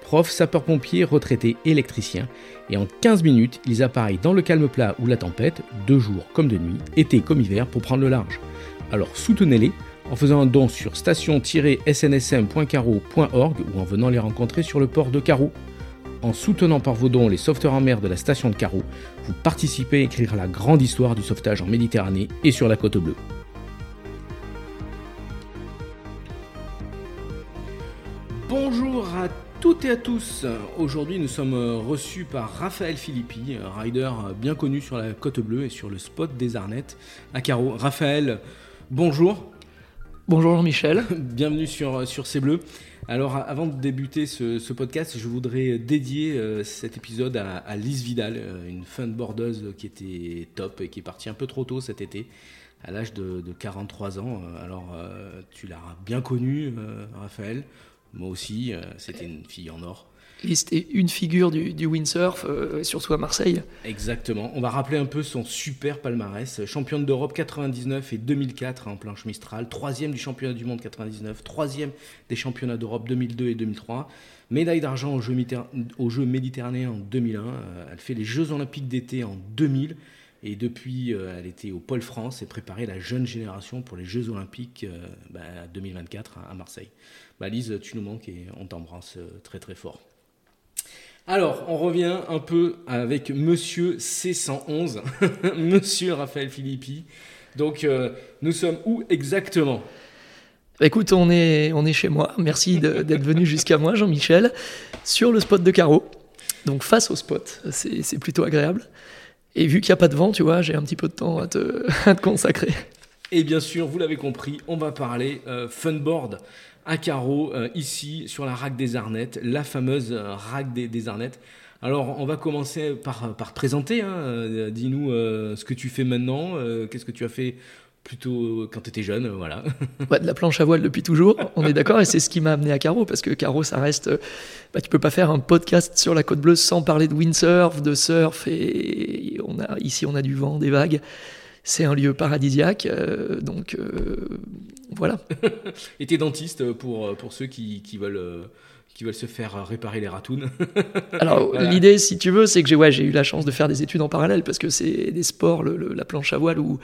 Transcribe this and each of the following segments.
profs, sapeurs-pompiers, retraités, électriciens, et en 15 minutes, ils appareillent dans le calme plat ou la tempête, de jour comme de nuit, été comme hiver, pour prendre le large. Alors soutenez-les en faisant un don sur station-snsm.caro.org ou en venant les rencontrer sur le port de Carreau. En soutenant par vos dons les sauveteurs en mer de la station de Carreau, vous participez à écrire la grande histoire du sauvetage en Méditerranée et sur la côte bleue. Toutes et à tous. Aujourd'hui, nous sommes reçus par Raphaël Philippi, rider bien connu sur la côte bleue et sur le spot des Arnettes à Carreau. Raphaël, bonjour. Bonjour Jean-Michel. Bienvenue sur, sur C'est Bleu. Alors, avant de débuter ce, podcast, je voudrais dédier euh, cet épisode à, Lise Vidal, euh, une funboardeuse qui était top et qui est partie un peu trop tôt cet été, à l'âge de, 43 ans. Alors, euh, tu l'as bien connue, Raphaël. Moi aussi, c'était une fille en or. C'était une figure du, windsurf, euh, surtout à Marseille. Exactement. On va rappeler un peu son super palmarès. Championne d'Europe 99 et 2004 en planche Mistral, troisième du championnat du monde 99, troisième des championnats d'Europe 2002 et 2003, médaille d'argent aux Jeux, méditerranéens en 2001. Euh, elle fait les Jeux olympiques d'été en 2000. Et depuis, euh, elle était au Pôle France et préparait la jeune génération pour les Jeux Olympiques 2024 bah, à Marseille. Bah, Lise, tu nous manques et on t'embrasse très très fort. Alors, on revient un peu avec Monsieur C111, Monsieur Raphaël Philippi. Donc, euh, nous sommes où exactement? Écoute, on est, on est chez moi. Merci d'être venu jusqu'à moi, Jean-Michel, sur le spot de Carreau. Donc, face au spot, c'est plutôt agréable. Et vu qu'il n'y a pas de vent, tu vois, j'ai un petit peu de temps à te, consacrer. Et bien sûr, vous l'avez compris, on va parler euh, funboard à carreau euh, ici sur la raque des Arnettes, la fameuse euh, raque des, Arnettes. Alors on va commencer par, par te présenter, hein. euh, dis-nous ce que tu fais maintenant, qu'est-ce que tu as fait plutôt quand tu étais jeune, voilà. de la planche à voile depuis toujours, on est d'accord, et c'est ce qui m'a amené à Carreau, parce que Carreau, ça reste... Bah, tu peux pas faire un podcast sur la côte bleue sans parler de windsurf, de surf, et on a, ici on a du vent, des vagues c'est un lieu paradisiaque. Euh, donc euh, voilà. Et t'es dentiste pour, pour ceux qui, qui veulent qui veulent se faire réparer les ratounes. Alors l'idée, si tu veux, c'est que j'ai ouais, j'ai eu la chance de faire des études en parallèle parce que c'est des sports, la planche à voile où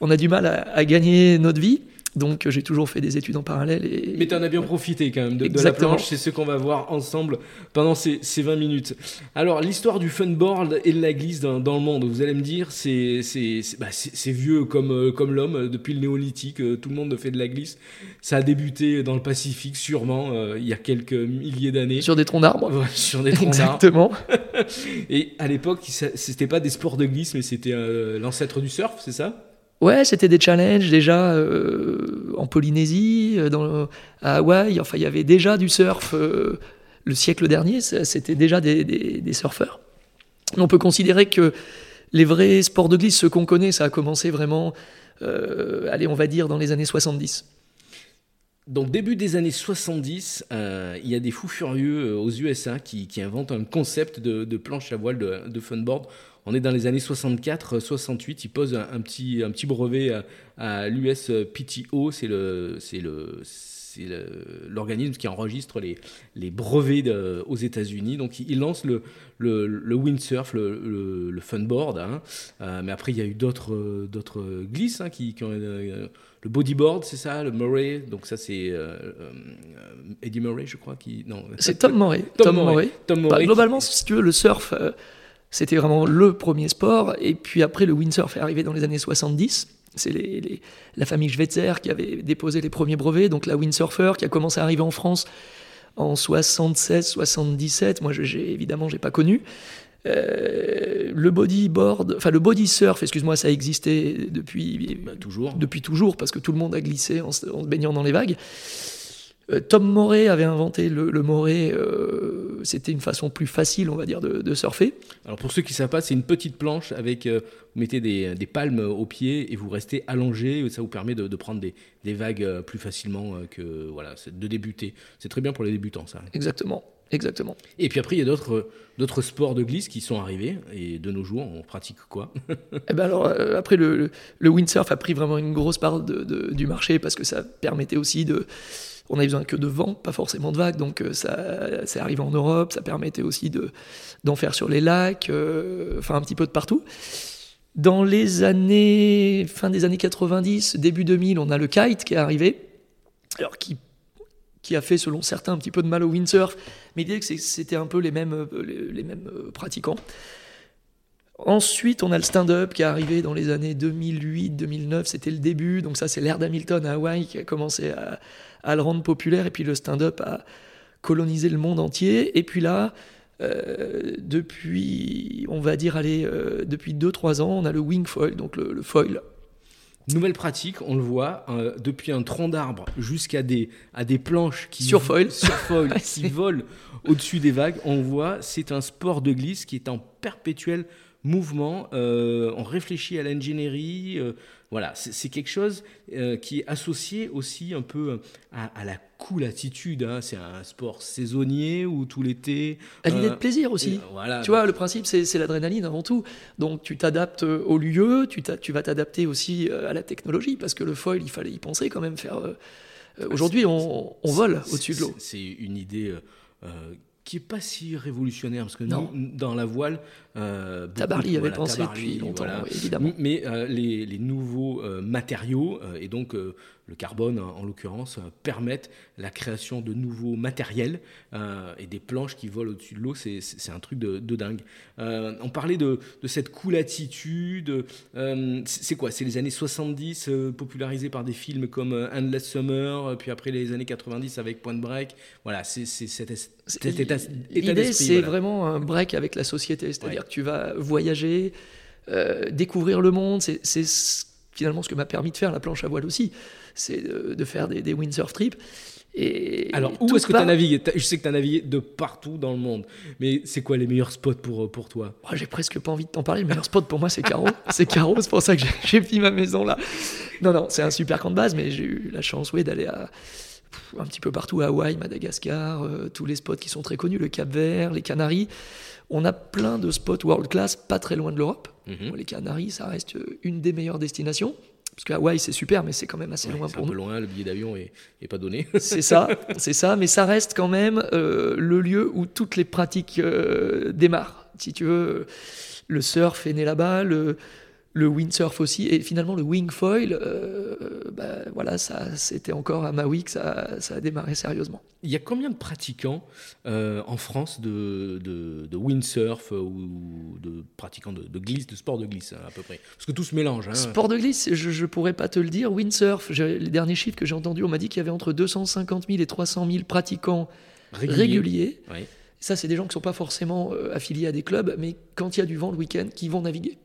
on a du mal à gagner notre vie. Donc j'ai toujours fait des études en parallèle. Et... Mais tu en as bien profité quand même de, la planche, c'est ce qu'on va voir ensemble pendant ces, 20 minutes. Alors l'histoire du funboard et de la glisse dans, le monde, vous allez me dire, c'est bah, vieux comme, euh, comme l'homme, depuis le néolithique, euh, tout le monde fait de la glisse. Ça a débuté dans le Pacifique sûrement euh, il y a quelques milliers d'années. Sur des troncs d'arbres. sur des troncs d'arbres. Exactement. et à l'époque, c'était pas des sports de glisse, mais c'était l'ancêtre du surf, c'est ça? Ouais, c'était des challenges déjà euh, en Polynésie, euh, à Hawaï. Enfin, il y avait déjà du surf. Euh, le siècle dernier, c'était déjà des, surfeurs. On peut considérer que les vrais sports de glisse, ceux qu'on connaît, ça a commencé vraiment, allez, on va dire, dans les années 70. Donc début des années 70, il y a des fous furieux aux USA qui, inventent un concept de, planche à voile de, de funboard on est dans les années 64-68. Il pose un, petit, un petit brevet à, l'USPTO, c'est le, c'est le, c'est l'organisme qui enregistre les, les brevets aux États-Unis. Donc il lance le, le, windsurf, le, le funboard. Hein. Euh, mais après, il y a eu d'autres, d'autres glisses hein, qui, ont. Euh, le bodyboard, c'est ça, le Murray. Donc ça, c'est euh, Eddie Murray, je crois. Qui, non, c'est Tom Murray. Tom, Murray. Bah, globalement, si tu veux, le surf c'était vraiment le premier sport. Et puis après, le windsurf est arrivé dans les années 70. C'est la famille Schweitzer qui avait déposé les premiers brevets. Donc la windsurfer qui a commencé à arriver en France en 76, 77. Moi, j'ai, évidemment, j'ai pas connu. Euh, le bodyboard, enfin le body surf, excuse-moi, ça existait depuis bah, toujours. Depuis toujours, parce que tout le monde a glissé en se baignant dans les vagues. Euh, Tom Moret avait inventé le, le Moret, euh, c'était une façon plus facile, on va dire, de, surfer. Alors pour ceux qui ne savent pas, c'est une petite planche avec, euh, vous mettez des, des, palmes au pied et vous restez allongé, ça vous permet de, de prendre des, des, vagues plus facilement que, voilà, de débuter. C'est très bien pour les débutants, ça. Exactement. Exactement. Et puis après, il y a d'autres, d'autres sports de glisse qui sont arrivés. Et de nos jours, on pratique quoi? Eh ben alors, après, le, le, windsurf a pris vraiment une grosse part de, du marché parce que ça permettait aussi de, on avait besoin que de vent, pas forcément de vagues, donc euh, ça, c'est arrivé en Europe, ça permettait aussi de, d'en faire sur les lacs, euh, enfin un petit peu de partout. Dans les années, fin des années 90, début 2000, on a le kite qui est arrivé, alors qui, qui a fait selon certains un petit peu de mal au windsurf, mais l'idée que c'était un peu les mêmes, les, mêmes euh, pratiquants. Ensuite, on a le stand-up qui est arrivé dans les années 2008-2009, c'était le début, donc ça c'est l'ère d'Hamilton à Hawaï qui a commencé à, à le rendre populaire. Et puis le stand-up a colonisé le monde entier. Et puis là, euh, depuis, on va dire, allez, euh, depuis 2-3 ans, on a le wing foil, donc le, foil. Nouvelle pratique, on le voit, euh, depuis un tronc d'arbre jusqu'à des, à des planches qui, sur foil, sur foil qui volent au-dessus des vagues. On voit, c'est un sport de glisse qui est en perpétuel mouvement. on réfléchit à l'ingénierie, voilà, c'est quelque chose euh, qui est associé aussi un peu à, la cool attitude. Hein. C'est un sport saisonnier ou tout l'été. À l'idée de euh, plaisir aussi. voilà, tu vois, le principe, c'est l'adrénaline avant tout. Donc tu t'adaptes au lieu, tu, tu vas t'adapter aussi euh, à la technologie, parce que le foil, il fallait y penser quand même. faire. Aujourd'hui, on, on, vole au-dessus de l'eau. C'est une idée qui est pas si révolutionnaire parce que nous, dans la voile, euh, Tabarly avait pensé depuis longtemps, évidemment. Mais euh, les, les, nouveaux euh, matériaux euh, et donc le carbone en, l'occurrence permettent la création de nouveaux matériels et des planches qui volent au-dessus de l'eau. C'est un truc de, de dingue. on parlait de, de, cette cool attitude. c'est quoi? C'est les années 70 popularisés par des films comme Endless Summer, puis après les années 90 avec Point Break. Voilà, c'est cet, état, L'idée, c'est vraiment un break avec la société, c'est-à-dire que tu vas voyager, euh, découvrir le monde. C'est finalement ce que m'a permis de faire la planche à voile aussi, c'est de, faire des, windsurf trips. Et Alors, où est-ce que tu as navigué? Je sais que tu as navigué de partout dans le monde, mais c'est quoi les meilleurs spots pour, pour toi? J'ai presque pas envie de t'en parler. Le meilleur spot pour moi, c'est Caro. c'est Caro, c'est pour ça que j'ai mis ma maison là. Non, non, c'est un super camp de base, mais j'ai eu la chance oui, d'aller à un petit peu partout, Hawaï, Madagascar, euh, tous les spots qui sont très connus, le Cap Vert, les Canaries. On a plein de spots world class pas très loin de l'Europe. Mhm. Les Canaries, ça reste une des meilleures destinations. Parce que Hawaï, c'est super, mais c'est quand même assez loin pour un nous. peu loin, le billet d'avion est, pas donné. c'est ça, c'est ça, mais ça reste quand même euh, le lieu où toutes les pratiques euh, démarrent. Si tu veux, le surf est né là-bas, le, le windsurf aussi, et finalement le wingfoil, euh, bah, voilà, ça, c'était encore à Maui que ça, ça, a démarré sérieusement. Il y a combien de pratiquants euh, en France de, de, windsurf ou de pratiquants de, glisse, de sport de glisse à peu près? Parce que tout se mélange. Hein. Sport de glisse, je ne pourrais pas te le dire. Windsurf, les derniers chiffres que j'ai entendus, on m'a dit qu'il y avait entre 250 000 et 300 000 pratiquants réguliers. Ça, c'est des gens qui ne sont pas forcément euh, affiliés à des clubs, mais quand il y a du vent le week-end, qui vont naviguer.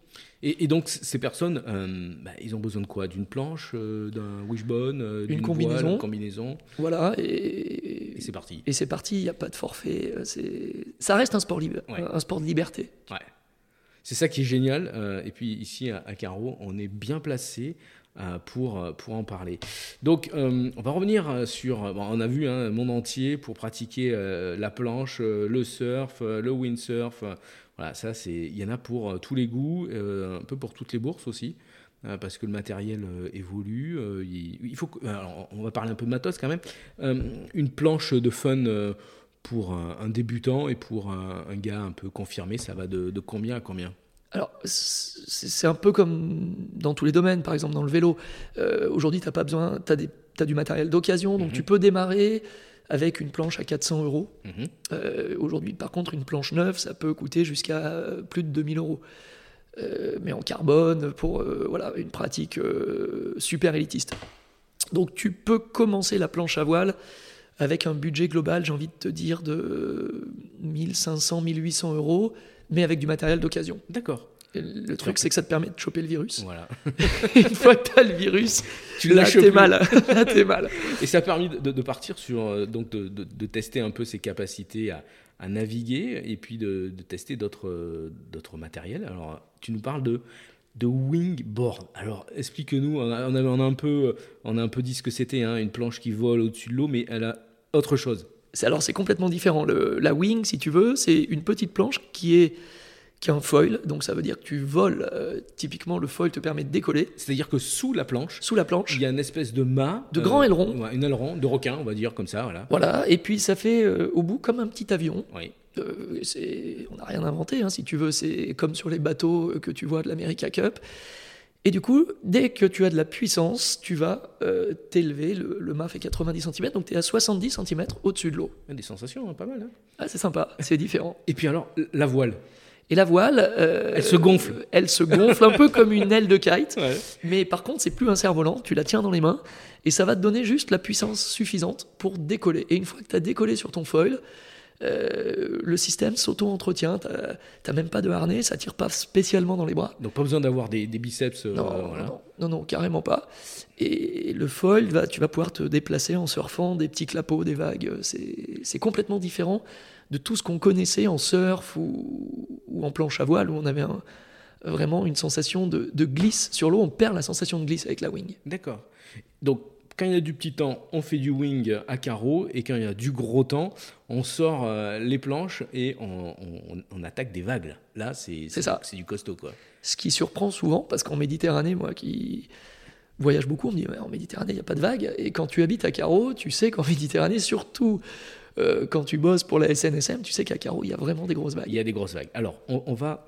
Et, donc, ces personnes, euh, bah, ils ont besoin de quoi? D'une planche, euh, d'un wishbone, euh, d'une combinaison. combinaison. Voilà, et, c'est parti. Et c'est parti, il n'y a pas de forfait. Ça reste un sport, libre, un sport de liberté. Ouais. C'est ça qui est génial. et puis ici, à, Caro, on est bien placé pour, pour en parler. Donc, on va revenir sur. on a vu un hein, monde entier pour pratiquer la planche, le surf, le windsurf. Voilà, ça, c'est, il y en a pour euh, tous les goûts, euh, un peu pour toutes les bourses aussi, euh, parce que le matériel évolue. Il, faut, on va parler un peu de matos quand même. une planche de fun pour un, débutant et pour un, gars un peu confirmé, ça va de, combien à combien? Alors, c'est un peu comme dans tous les domaines, par exemple dans le vélo. Aujourd'hui, tu n'as pas besoin, tu as, du matériel d'occasion, donc mhm. tu peux démarrer avec une planche à 400 euros. Mhm. Euh, aujourd'hui, par contre, une planche neuve, ça peut coûter jusqu'à euh, plus de 2000 euros. Euh, mais en carbone, pour voilà, une pratique super élitiste. Donc tu peux commencer la planche à voile avec un budget global, j'ai envie de te dire, de 1500, 1800 euros, mais avec du matériel d'occasion. D'accord. Le truc, c'est que ça te permet de choper le virus. Voilà. Une fois que tu as le virus, tu là, t'es mal. t'es mal. Et ça a permis de, partir sur, euh, donc de, de, tester un peu ses capacités à, à naviguer et puis de, tester d'autres, d'autres matériels. Alors, tu nous parles de, de wingboard. Alors, explique-nous. On a, on, a, un peu, on a un peu dit ce que c'était, hein, une planche qui vole au-dessus de l'eau, mais elle a autre chose. Alors, c'est complètement différent. Le, la wing, si tu veux, c'est une petite planche qui est qui a un foil, donc ça veut dire que tu voles. Euh, typiquement, le foil te permet de décoller. C'est-à-dire que sous la planche, sous la planche, il y a une espèce de mât, de grand aileron, une aileron de requin, on va dire comme ça, voilà. Voilà, et puis ça fait euh, au bout comme un petit avion. Oui. Euh, on n'a rien inventé, hein, si tu veux. C'est comme sur les bateaux que tu vois de l'America Cup. Et du coup, dès que tu as de la puissance, tu vas t'élever. Le, mât fait 90 cm, donc tu es à 70 cm au-dessus de l'eau. Des sensations, hein, pas mal. Hein. ah, c'est sympa, c'est différent. Et puis alors, la voile et la voile, euh, elle se gonfle. Elle se gonfle un peu comme une aile de kite. Mais par contre, c'est plus un cerf-volant. Tu la tiens dans les mains et ça va te donner juste la puissance suffisante pour décoller. Et une fois que tu as décollé sur ton foil, euh, le système s'auto-entretient. Tu n'as même pas de harnais, ça tire pas spécialement dans les bras. Donc pas besoin d'avoir des, biceps. Euh, non, non, non, carrément pas. Et le foil, va, tu vas pouvoir te déplacer en surfant des petits clapots, des vagues. C'est complètement différent de tout ce qu'on connaissait en surf ou, en planche à voile, où on avait vraiment une sensation de, glisse sur l'eau. On perd la sensation de glisse avec la wing. D'accord. Donc, quand il y a du petit temps, on fait du wing à carreau, et quand il y a du gros temps, on sort euh, les planches et on, attaque des vagues. Là, c'est ça. C'est du costaud, quoi. Ce qui surprend souvent, parce qu'en Méditerranée, moi qui voyage beaucoup, on me dit en Méditerranée, il n'y a pas de vagues. Et quand tu habites à Carreau, tu sais qu'en Méditerranée, surtout euh, quand tu bosses pour la SNSM, tu sais qu'à Carreau, il y a vraiment des grosses vagues. Il y a des grosses vagues. Alors, on, va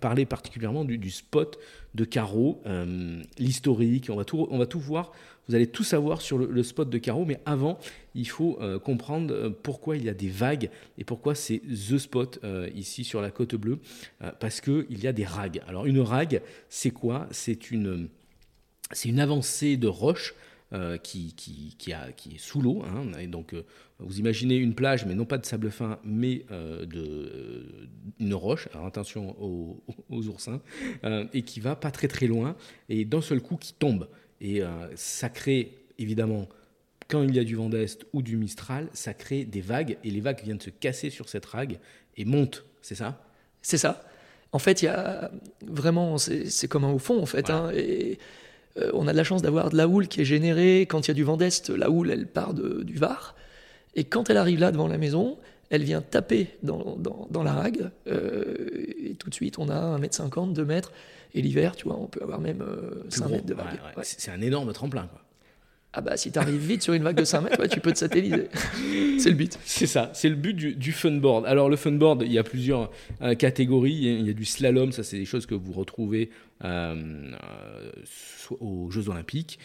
parler particulièrement du, spot de Carreau, euh, l'historique, on, va tout, on va tout voir. Vous allez tout savoir sur le, spot de Carreau, mais avant, il faut euh, comprendre pourquoi il y a des vagues et pourquoi c'est The Spot ici sur la côte bleue, parce qu'il y a des rags. Alors, une rag, c'est quoi? C'est une, une avancée de roche euh, qui, qui, qui, a, qui, est sous l'eau. Hein, et donc, euh, vous imaginez une plage, mais non pas de sable fin, mais euh, de, une roche. Alors, attention aux, aux oursins. et qui va pas très très loin. Et d'un seul coup, qui tombe. Et ça crée évidemment quand il y a du vent d'est ou du mistral, ça crée des vagues et les vagues viennent se casser sur cette rague et montent, c'est ça? C'est ça. En fait, il y a vraiment, c'est comme un au fond en fait. Hein, et euh, on a de la chance d'avoir de la houle qui est générée. Quand il y a du vent d'est, la houle, elle part du Var. Et quand elle arrive là devant la maison, elle vient taper dans, la rague. Euh, et tout de suite, on a 1m50, 2 mètres. Et l'hiver, tu vois, on peut avoir même 5 euh, mètres de vague. C'est un énorme tremplin. Quoi. Ah bah si tu arrives vite sur une vague de 5 mètres, tu peux te satelliser. c'est le but. C'est ça, c'est le but du, du, funboard. Alors le funboard, il y a plusieurs euh, catégories. Il y, a, du slalom, ça c'est des choses que vous retrouvez euh, euh, aux Jeux Olympiques.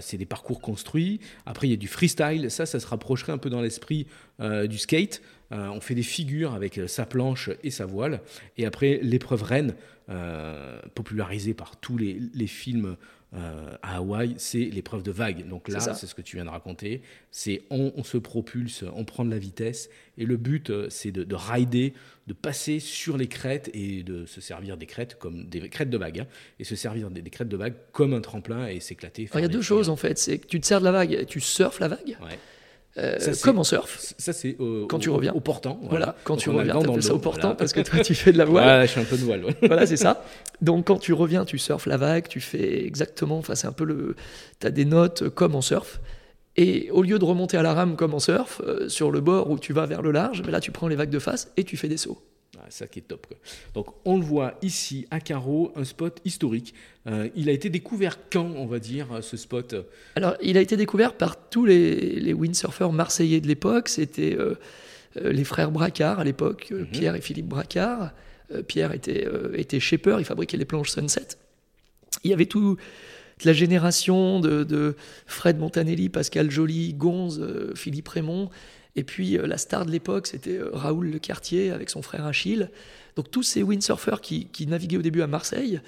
c'est des parcours construits. Après il y a du freestyle, ça, ça se rapprocherait un peu dans l'esprit du skate. on fait des figures avec sa planche et sa voile. Et après l'épreuve reine, popularisée par tous les, les films euh, à Hawaï, c'est l'épreuve de vague. Donc là, c'est ce que tu viens de raconter. C'est on, se propulse, on prend de la vitesse, et le but, euh, c'est de, rider, de passer sur les crêtes et de se servir des crêtes comme des crêtes de vague, hein, et se servir des, crêtes de vague comme un tremplin et s'éclater. Il y a deux choses en fait. C'est que tu te sers de la vague, tu surfes la vague. Euh, comme en surf. Ça, c'est quand tu reviens. Au portant. Voilà, quand tu reviens, tu ça au portant parce que toi, tu fais de la voile. Ouais, je suis un peu de voile. voilà, c'est ça. Donc, quand tu reviens, tu surfes la vague, tu fais exactement. Enfin, c'est un peu le. Tu as des notes comme en surf. Et au lieu de remonter à la rame comme en surf, euh, sur le bord où tu vas vers le large, mais là, tu prends les vagues de face et tu fais des sauts. Ah, ça qui est top. Donc on le voit ici à Carreau, un spot historique. Euh, il a été découvert quand, on va dire, ce spot? Alors il a été découvert par tous les, les windsurfers marseillais de l'époque. C'était euh, euh, les frères Bracard à l'époque, mhm. Pierre et Philippe Bracard. Pierre était, était shaper, il fabriquait les planches Sunset. Il y avait tout la génération de, de, Fred Montanelli, Pascal Joly, Gonze, Philippe Raymond, et puis euh, la star de l'époque, c'était euh, Raoul Le Cartier avec son frère Achille. Donc tous ces windsurfers qui, qui naviguaient au début à Marseille,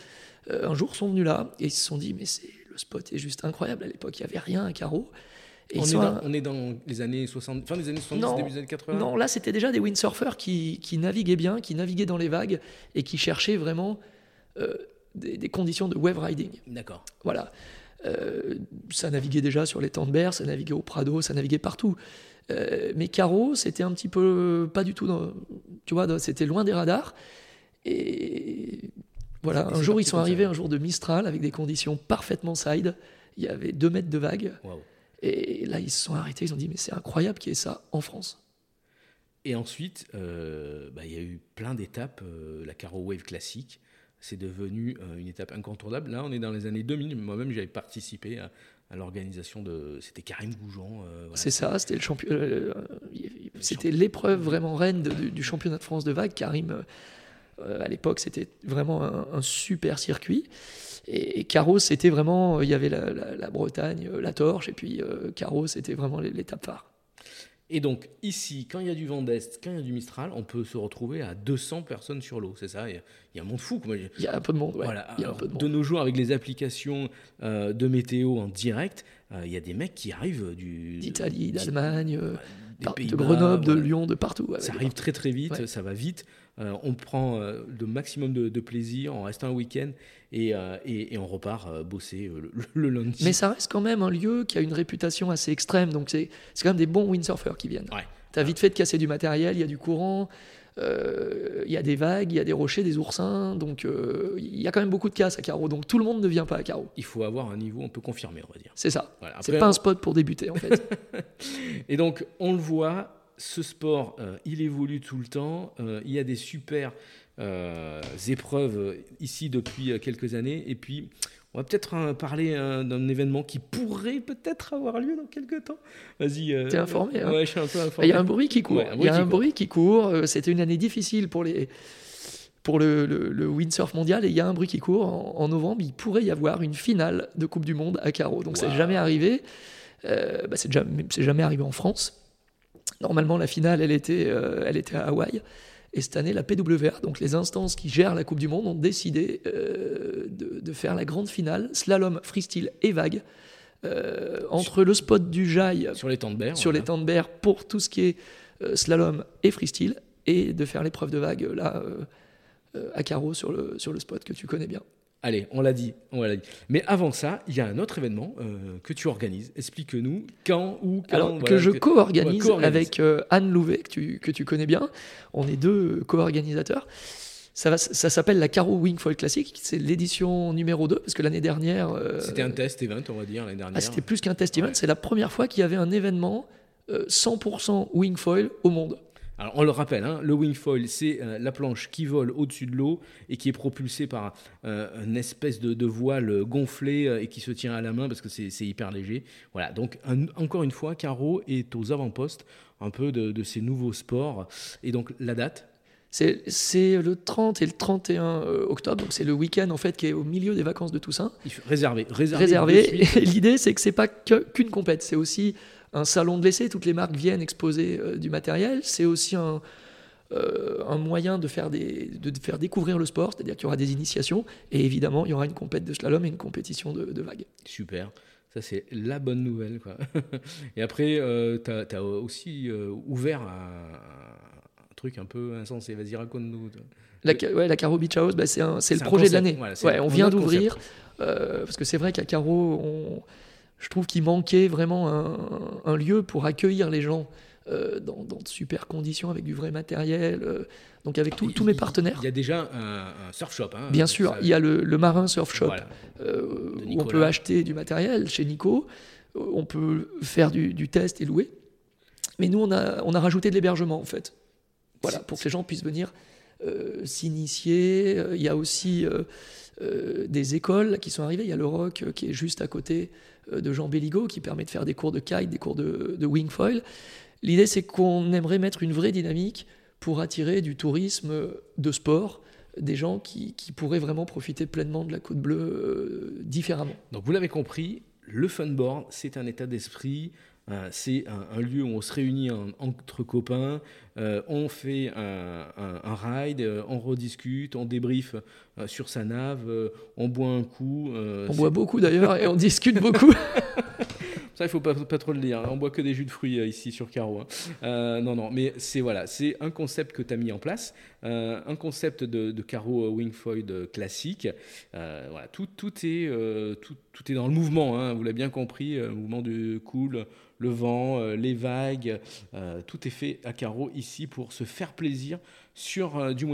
euh, un jour sont venus là et ils se sont dit mais c'est le spot est juste incroyable. À l'époque, il n'y avait rien à carreau. Et on, est dans, on, est dans, les années 60, fin des années 70, début des années 80 Non, là c'était déjà des windsurfers qui, qui, naviguaient bien, qui naviguaient dans les vagues et qui cherchaient vraiment des, conditions de wave riding. D'accord. Voilà. ça naviguait déjà sur les temps de berre, ça naviguait au Prado, ça naviguait partout. Mais Caro, c'était un petit peu pas du tout dans, tu vois, c'était loin des radars. Et voilà, un jour ils sont arrivés, un jour de Mistral, avec des conditions parfaitement side. Il y avait deux mètres de vagues. Et là, ils se sont arrêtés, ils ont dit, mais c'est incroyable qu'il y ait ça en France. Et ensuite, euh, bah, il y a eu plein d'étapes. Euh, la Caro Wave classique, c'est devenu euh, une étape incontournable. Là, on est dans les années 2000. Moi-même, j'avais participé à, l'organisation de. C'était Karim Goujon. C'est ça, c'était le champion. c'était l'épreuve vraiment reine du championnat de France de vague. Karim euh, à l'époque, c'était vraiment un, super circuit. Et, Carros, c'était vraiment, il y avait la, Bretagne, euh, la Torche, et puis euh, Carros, c'était vraiment l'étape phare. Et donc, ici, quand il y a du vent d'Est, quand il y a du Mistral, on peut se retrouver à 200 personnes sur l'eau, c'est ça? Il y, a, un monde fou. Il y a un peu de monde, Voilà. de, nos jours, avec les applications de météo en direct, il y a des mecs qui arrivent du... D'Italie, d'Allemagne, de Grenoble, de Lyon, de partout. ça arrive très très vite, ça va vite. Euh, on prend le euh, maximum de, plaisir, on reste un week-end et, euh, et, on repart bosser le, lundi. Mais ça reste quand même un lieu qui a une réputation assez extrême, donc c'est quand même des bons windsurfers qui viennent. Ouais. Tu as vite fait de casser du matériel, il y a du courant, il y a des vagues, il y a des rochers, des oursins, donc il y a quand même beaucoup de casse à carreau, donc tout le monde ne vient pas à carreau. Il faut avoir un niveau un peu confirmé, on va dire. C'est ça. C'est pas un spot pour débuter en fait. et donc on le voit, ce sport, euh, il évolue tout le temps. Euh, il y a des super euh, épreuves ici depuis quelques années. Et puis, on va peut-être parler d'un événement qui pourrait peut-être avoir lieu dans quelques temps. Vas-y. T'es informé hein Ouais, je suis un peu informé. Il y a un bruit qui court. il y a un bruit qui court. C'était une année difficile pour les pour le, windsurf mondial et il y a un bruit qui court en, novembre. Il pourrait y avoir une finale de Coupe du Monde à carreau. Donc c'est jamais arrivé. Bah, c'est jamais, jamais arrivé en France. Normalement, la finale, elle était, euh, elle était à Hawaï. Et cette année, la PWA, donc les instances qui gèrent la Coupe du Monde, ont décidé euh, de, faire la grande finale, slalom, freestyle et vague, euh, entre le spot du Jail sur les temps de berre, sur les temps de berre pour tout ce qui est slalom et freestyle, et de faire l'épreuve de vague là à carreau sur le, sur le spot que tu connais bien. Allez, on l'a dit, on l'a dit. Mais avant ça, il y a un autre événement euh, que tu organises. Explique-nous quand, où, quand. Alors, que je co-organise avec euh, Anne Louvet, que tu, que tu connais bien. On est deux co-organisateurs. Ça, ça s'appelle la Caro Wingfoil Classic. C'est l'édition numéro 2, parce que l'année dernière. Euh, c'était un test event, on va dire, l'année dernière. Ah, c'était plus qu'un test event. C'est la première fois qu'il y avait un événement 100% wingfoil au monde. Alors on le rappelle, hein, le wingfoil, c'est euh, la planche qui vole au-dessus de l'eau et qui est propulsée par euh, une espèce de, voile gonflé euh, et qui se tient à la main parce que c'est hyper léger. Voilà, donc encore une fois, Caro est aux avant-postes un peu de, ces nouveaux sports. Et donc la date? C'est le 30 et le 31 octobre, donc c'est le week-end en fait qui est au milieu des vacances de Toussaint. Réservé. Réservé. réservé. L'idée c'est que c'est pas qu'une compète, c'est aussi un salon de l'essai, toutes les marques viennent exposer euh, du matériel. C'est aussi un, euh, un moyen de faire, des, de faire découvrir le sport, c'est-à-dire qu'il y aura des initiations, et évidemment, il y aura une compétition de slalom et une compétition de, de vagues. Super. Ça, c'est la bonne nouvelle. Quoi. et après, euh, tu as, aussi ouvert un, truc un peu insensé. Vas-y, raconte-nous. La, ouais, la Caro Beach House, bah, c'est le projet de l'année. ouais, on vient d'ouvrir, parce que c'est vrai que la Caro, on je trouve qu'il manquait vraiment un, lieu pour accueillir les gens euh, dans, de super conditions, avec du vrai matériel, euh, donc avec tous mes partenaires. Il y a déjà un, surf shop. Hein, Bien sûr, il y a le, Marin Surf Shop, euh, où on peut acheter du matériel chez Nico, on peut faire du, test et louer. Mais nous, on a, on a rajouté de l'hébergement, en fait. Voilà, pour que les gens puissent venir s'initier. Il y a aussi des écoles qui sont arrivées. Il y a le Rock qui est juste à côté, de Jean Belligo qui permet de faire des cours de kite, des cours de, de wingfoil. L'idée, c'est qu'on aimerait mettre une vraie dynamique pour attirer du tourisme de sport, des gens qui, pourraient vraiment profiter pleinement de la Côte Bleue euh, différemment. Donc vous l'avez compris, le funboard, c'est un état d'esprit, euh, c'est un, lieu où on se réunit entre copains, euh, on fait un, ride, euh, on rediscute, on débrief sur sa nave, on boit un coup. on boit beaucoup d'ailleurs et on discute beaucoup. Ça, il faut pas, pas trop le dire. On boit que des jus de fruits ici sur Caro. Hein. non, non, mais c'est voilà, c'est un concept que tu as mis en place, un concept de, de Caro Wingfoil classique. voilà, tout, tout, est, tout, tout, est dans le mouvement, hein, vous l'avez bien compris, le mouvement du cool, le vent, les vagues, tout est fait à carreau ici pour se faire plaisir sur du.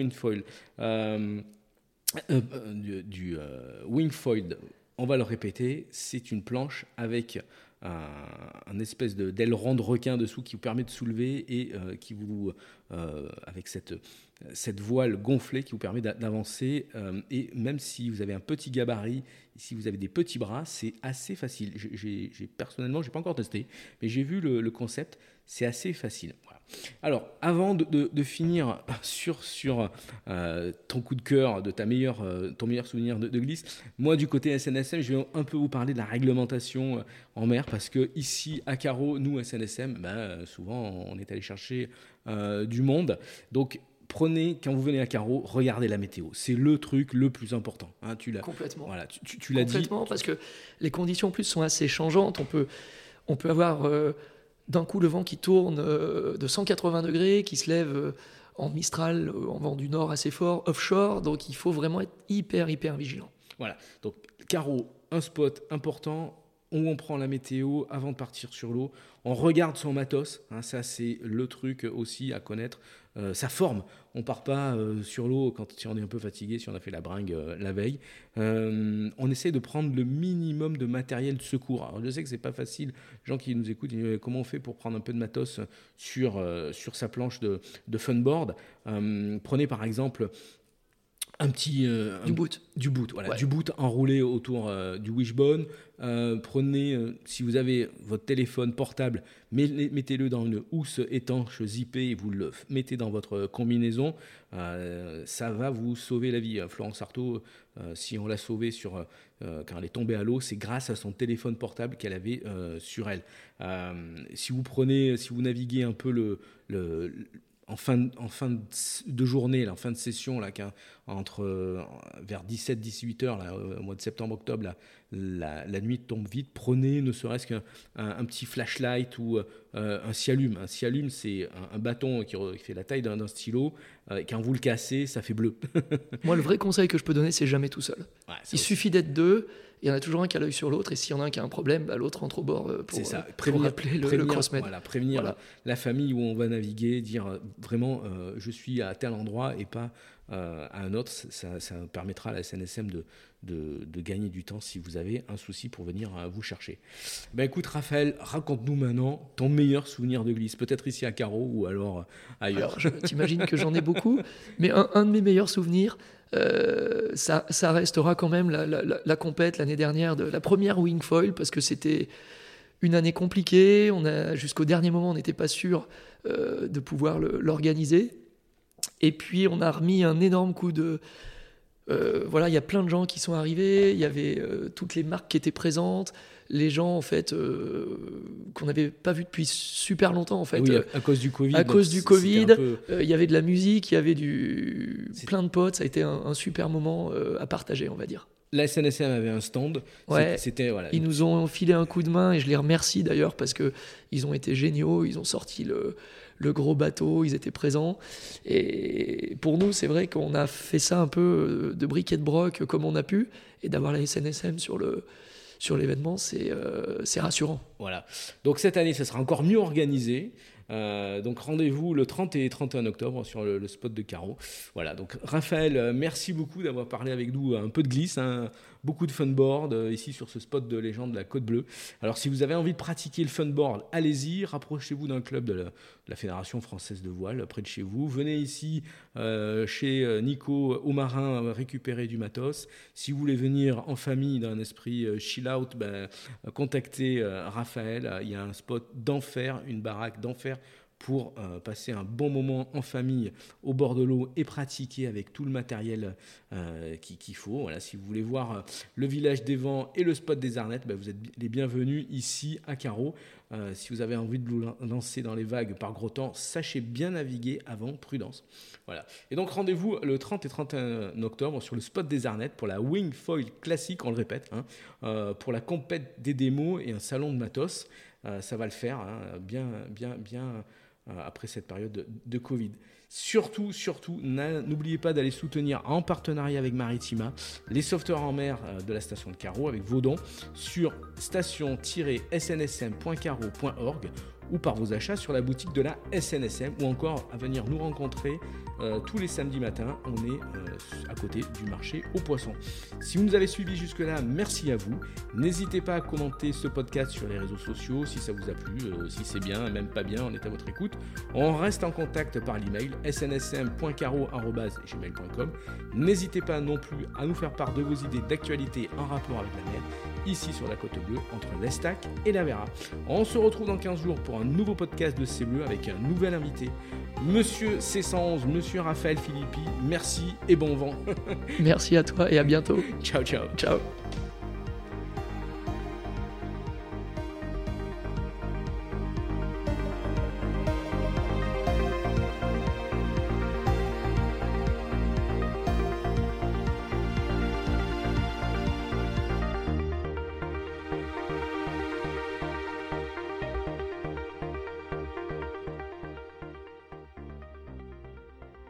Euh, euh, du, euh, wingfoil, on va le répéter, c'est une planche avec un, espèce d'aileron de, requin dessous qui vous permet de soulever et qui vous, avec cette, cette voile gonflée qui vous permet d'avancer. et même si vous avez un petit gabarit, si vous avez des petits bras, c'est assez facile. J'ai personnellement, j'ai pas encore testé, mais j'ai vu le, concept, c'est assez facile. Alors, avant de, finir sur, sur euh, ton coup de cœur, de ta meilleure, euh, ton meilleur souvenir de, glisse, moi du côté SNSM, je vais un peu vous parler de la réglementation euh, en mer parce que ici à Carreau, nous SNSM, ben, souvent on est allé chercher du monde. Donc prenez, quand vous venez à Carreau, regardez la météo. C'est le truc le plus important. Hein, tu l'as, Complètement. Voilà, tu, tu, l'as dit. Complètement, parce que les conditions en plus sont assez changeantes. On peut, on peut avoir d'un coup le vent qui tourne euh, de 180 degrés, qui se lève euh, en Mistral, euh, en vent du nord assez fort, offshore, donc il faut vraiment être hyper, hyper vigilant. Voilà, donc carreau, un spot important, où on prend la météo avant de partir sur l'eau, on regarde son matos, hein, ça c'est le truc aussi à connaître, euh, sa forme. On part pas euh, sur l'eau quand si on est un peu fatigué, si on a fait la bringue euh, la veille. on essaie de prendre le minimum de matériel de secours. Alors je sais que c'est pas facile, les gens qui nous écoutent, comment on fait pour prendre un peu de matos sur, sur sa planche de, de funboard? prenez par exemple un petit du boot du boot voilà du boot enroulé autour du wishbone euh, prenez, euh, si vous avez votre téléphone portable, mettez-le dans une housse étanche zippée et vous le mettez dans votre combinaison. Euh, ça va vous sauver la vie. Florence Artaud, si on l'a sauvée sur, quand elle est tombée à l'eau, c'est grâce à son téléphone portable qu'elle avait sur elle. si vous prenez, si vous naviguez un peu le, le en fin, en fin de journée, en fin de session, là, entre vers 17-18 heures, là, au mois de septembre-octobre, la, la, nuit tombe vite. Prenez ne serait-ce qu'un un, petit flashlight ou euh, un cialume. Un cialume, c'est un, bâton qui, fait la taille d'un stylo. Euh, quand vous le cassez, ça fait bleu. Moi, le vrai conseil que je peux donner, c'est jamais tout seul. Il suffit d'être deux. Il y en a toujours un qui a l'œil sur l'autre, et s'il y en a un qui a un problème, bah, l'autre entre au bord euh, pour, ça. Prévenir, appeler le, prévenir, Voilà, prévenir La, famille où on va naviguer, dire vraiment je suis à tel endroit et pas euh, à un autre, ça, permettra à la SNSM de, de, gagner du temps si vous avez un souci pour venir euh, vous chercher. Ben écoute Raphaël, raconte-nous maintenant ton meilleur souvenir de glisse, peut-être ici à Carreau ou alors euh, ailleurs. Alors, T'imagines que j'en ai beaucoup, mais un, de mes meilleurs souvenirs, ça, ça, restera quand même la, compète l'année dernière de la première Wingfoil parce que c'était une année compliquée. On a jusqu'au dernier moment, on n'était pas sûr de pouvoir l'organiser. Et puis on a remis un énorme coup de... Euh, voilà, il y a plein de gens qui sont arrivés, il y avait euh, toutes les marques qui étaient présentes, les gens en fait euh, qu'on n'avait pas vu depuis super longtemps en fait. Oui, à cause du Covid. À cause du Covid, il y avait de la musique, il y avait du plein de potes, ça a été un, super moment à partager, on va dire. La SNSM avait un stand. Ouais. C'était voilà. Ils nous ont filé un coup de main et je les remercie d'ailleurs parce que ils ont été géniaux. Ils ont sorti le le gros bateau, ils étaient présents. Et pour nous, c'est vrai qu'on a fait ça un peu euh, de briquet de broc comme on a pu, et d'avoir la SNSM sur le sur l'événement, c'est euh, rassurant. Voilà. Donc cette année, ça sera encore mieux organisé. Euh, donc rendez-vous le 30 et 31 octobre sur le, spot de Caro. Voilà, donc Raphaël, euh, merci beaucoup d'avoir parlé avec nous un peu de glisse, hein. Beaucoup de funboard euh, ici sur ce spot de légende de la Côte Bleue. Alors si vous avez envie de pratiquer le funboard, allez-y, rapprochez-vous d'un club de la, Fédération française de voile près de chez vous. Venez ici chez Nico au marin récupérer du matos. Si vous voulez venir en famille dans un esprit chill out, ben, contactez Raphaël. Il y a un spot d'enfer, une baraque d'enfer pour euh, passer un bon moment en famille au bord de l'eau et pratiquer avec tout le matériel euh, qu'il faut. Voilà, si vous voulez voir euh, le village des vents et le spot des Arnettes, bah, vous êtes les bienvenus ici à Carreau. si vous avez envie de vous lancer dans les vagues par gros temps, sachez bien naviguer avant, prudence. Voilà. Et donc rendez-vous le 30 et 31 octobre sur le spot des Arnettes pour la Wing Foil classique, on le répète, hein, pour la compète des démos et un salon de matos. ça va le faire, hein, bien, bien, bien euh, après cette période de, Covid. Surtout, surtout, n'oubliez pas d'aller soutenir en partenariat avec Maritima les sauveteurs en mer euh, de la station de Carreau avec vos dons sur station-snsm.carreau.org ou par vos achats sur la boutique de la SNSM ou encore à venir nous rencontrer euh, tous les samedis matins. On est euh, à côté du marché aux poissons. Si vous nous avez suivis jusque-là, merci à vous. N'hésitez pas à commenter ce podcast sur les réseaux sociaux si ça vous a plu, euh, si c'est bien, même pas bien, on est à votre écoute. On reste en contact par l'email snsm.caro.gmail.com. N'hésitez pas non plus à nous faire part de vos idées d'actualité en rapport avec la mer ici sur la côte bleue entre l'Estac et la Vera. On se retrouve dans 15 jours pour un nouveau podcast de Bleu avec un nouvel invité, Monsieur C111, Monsieur Raphaël Philippi. Merci et bon vent. Merci à toi et à bientôt. Ciao, ciao. Ciao.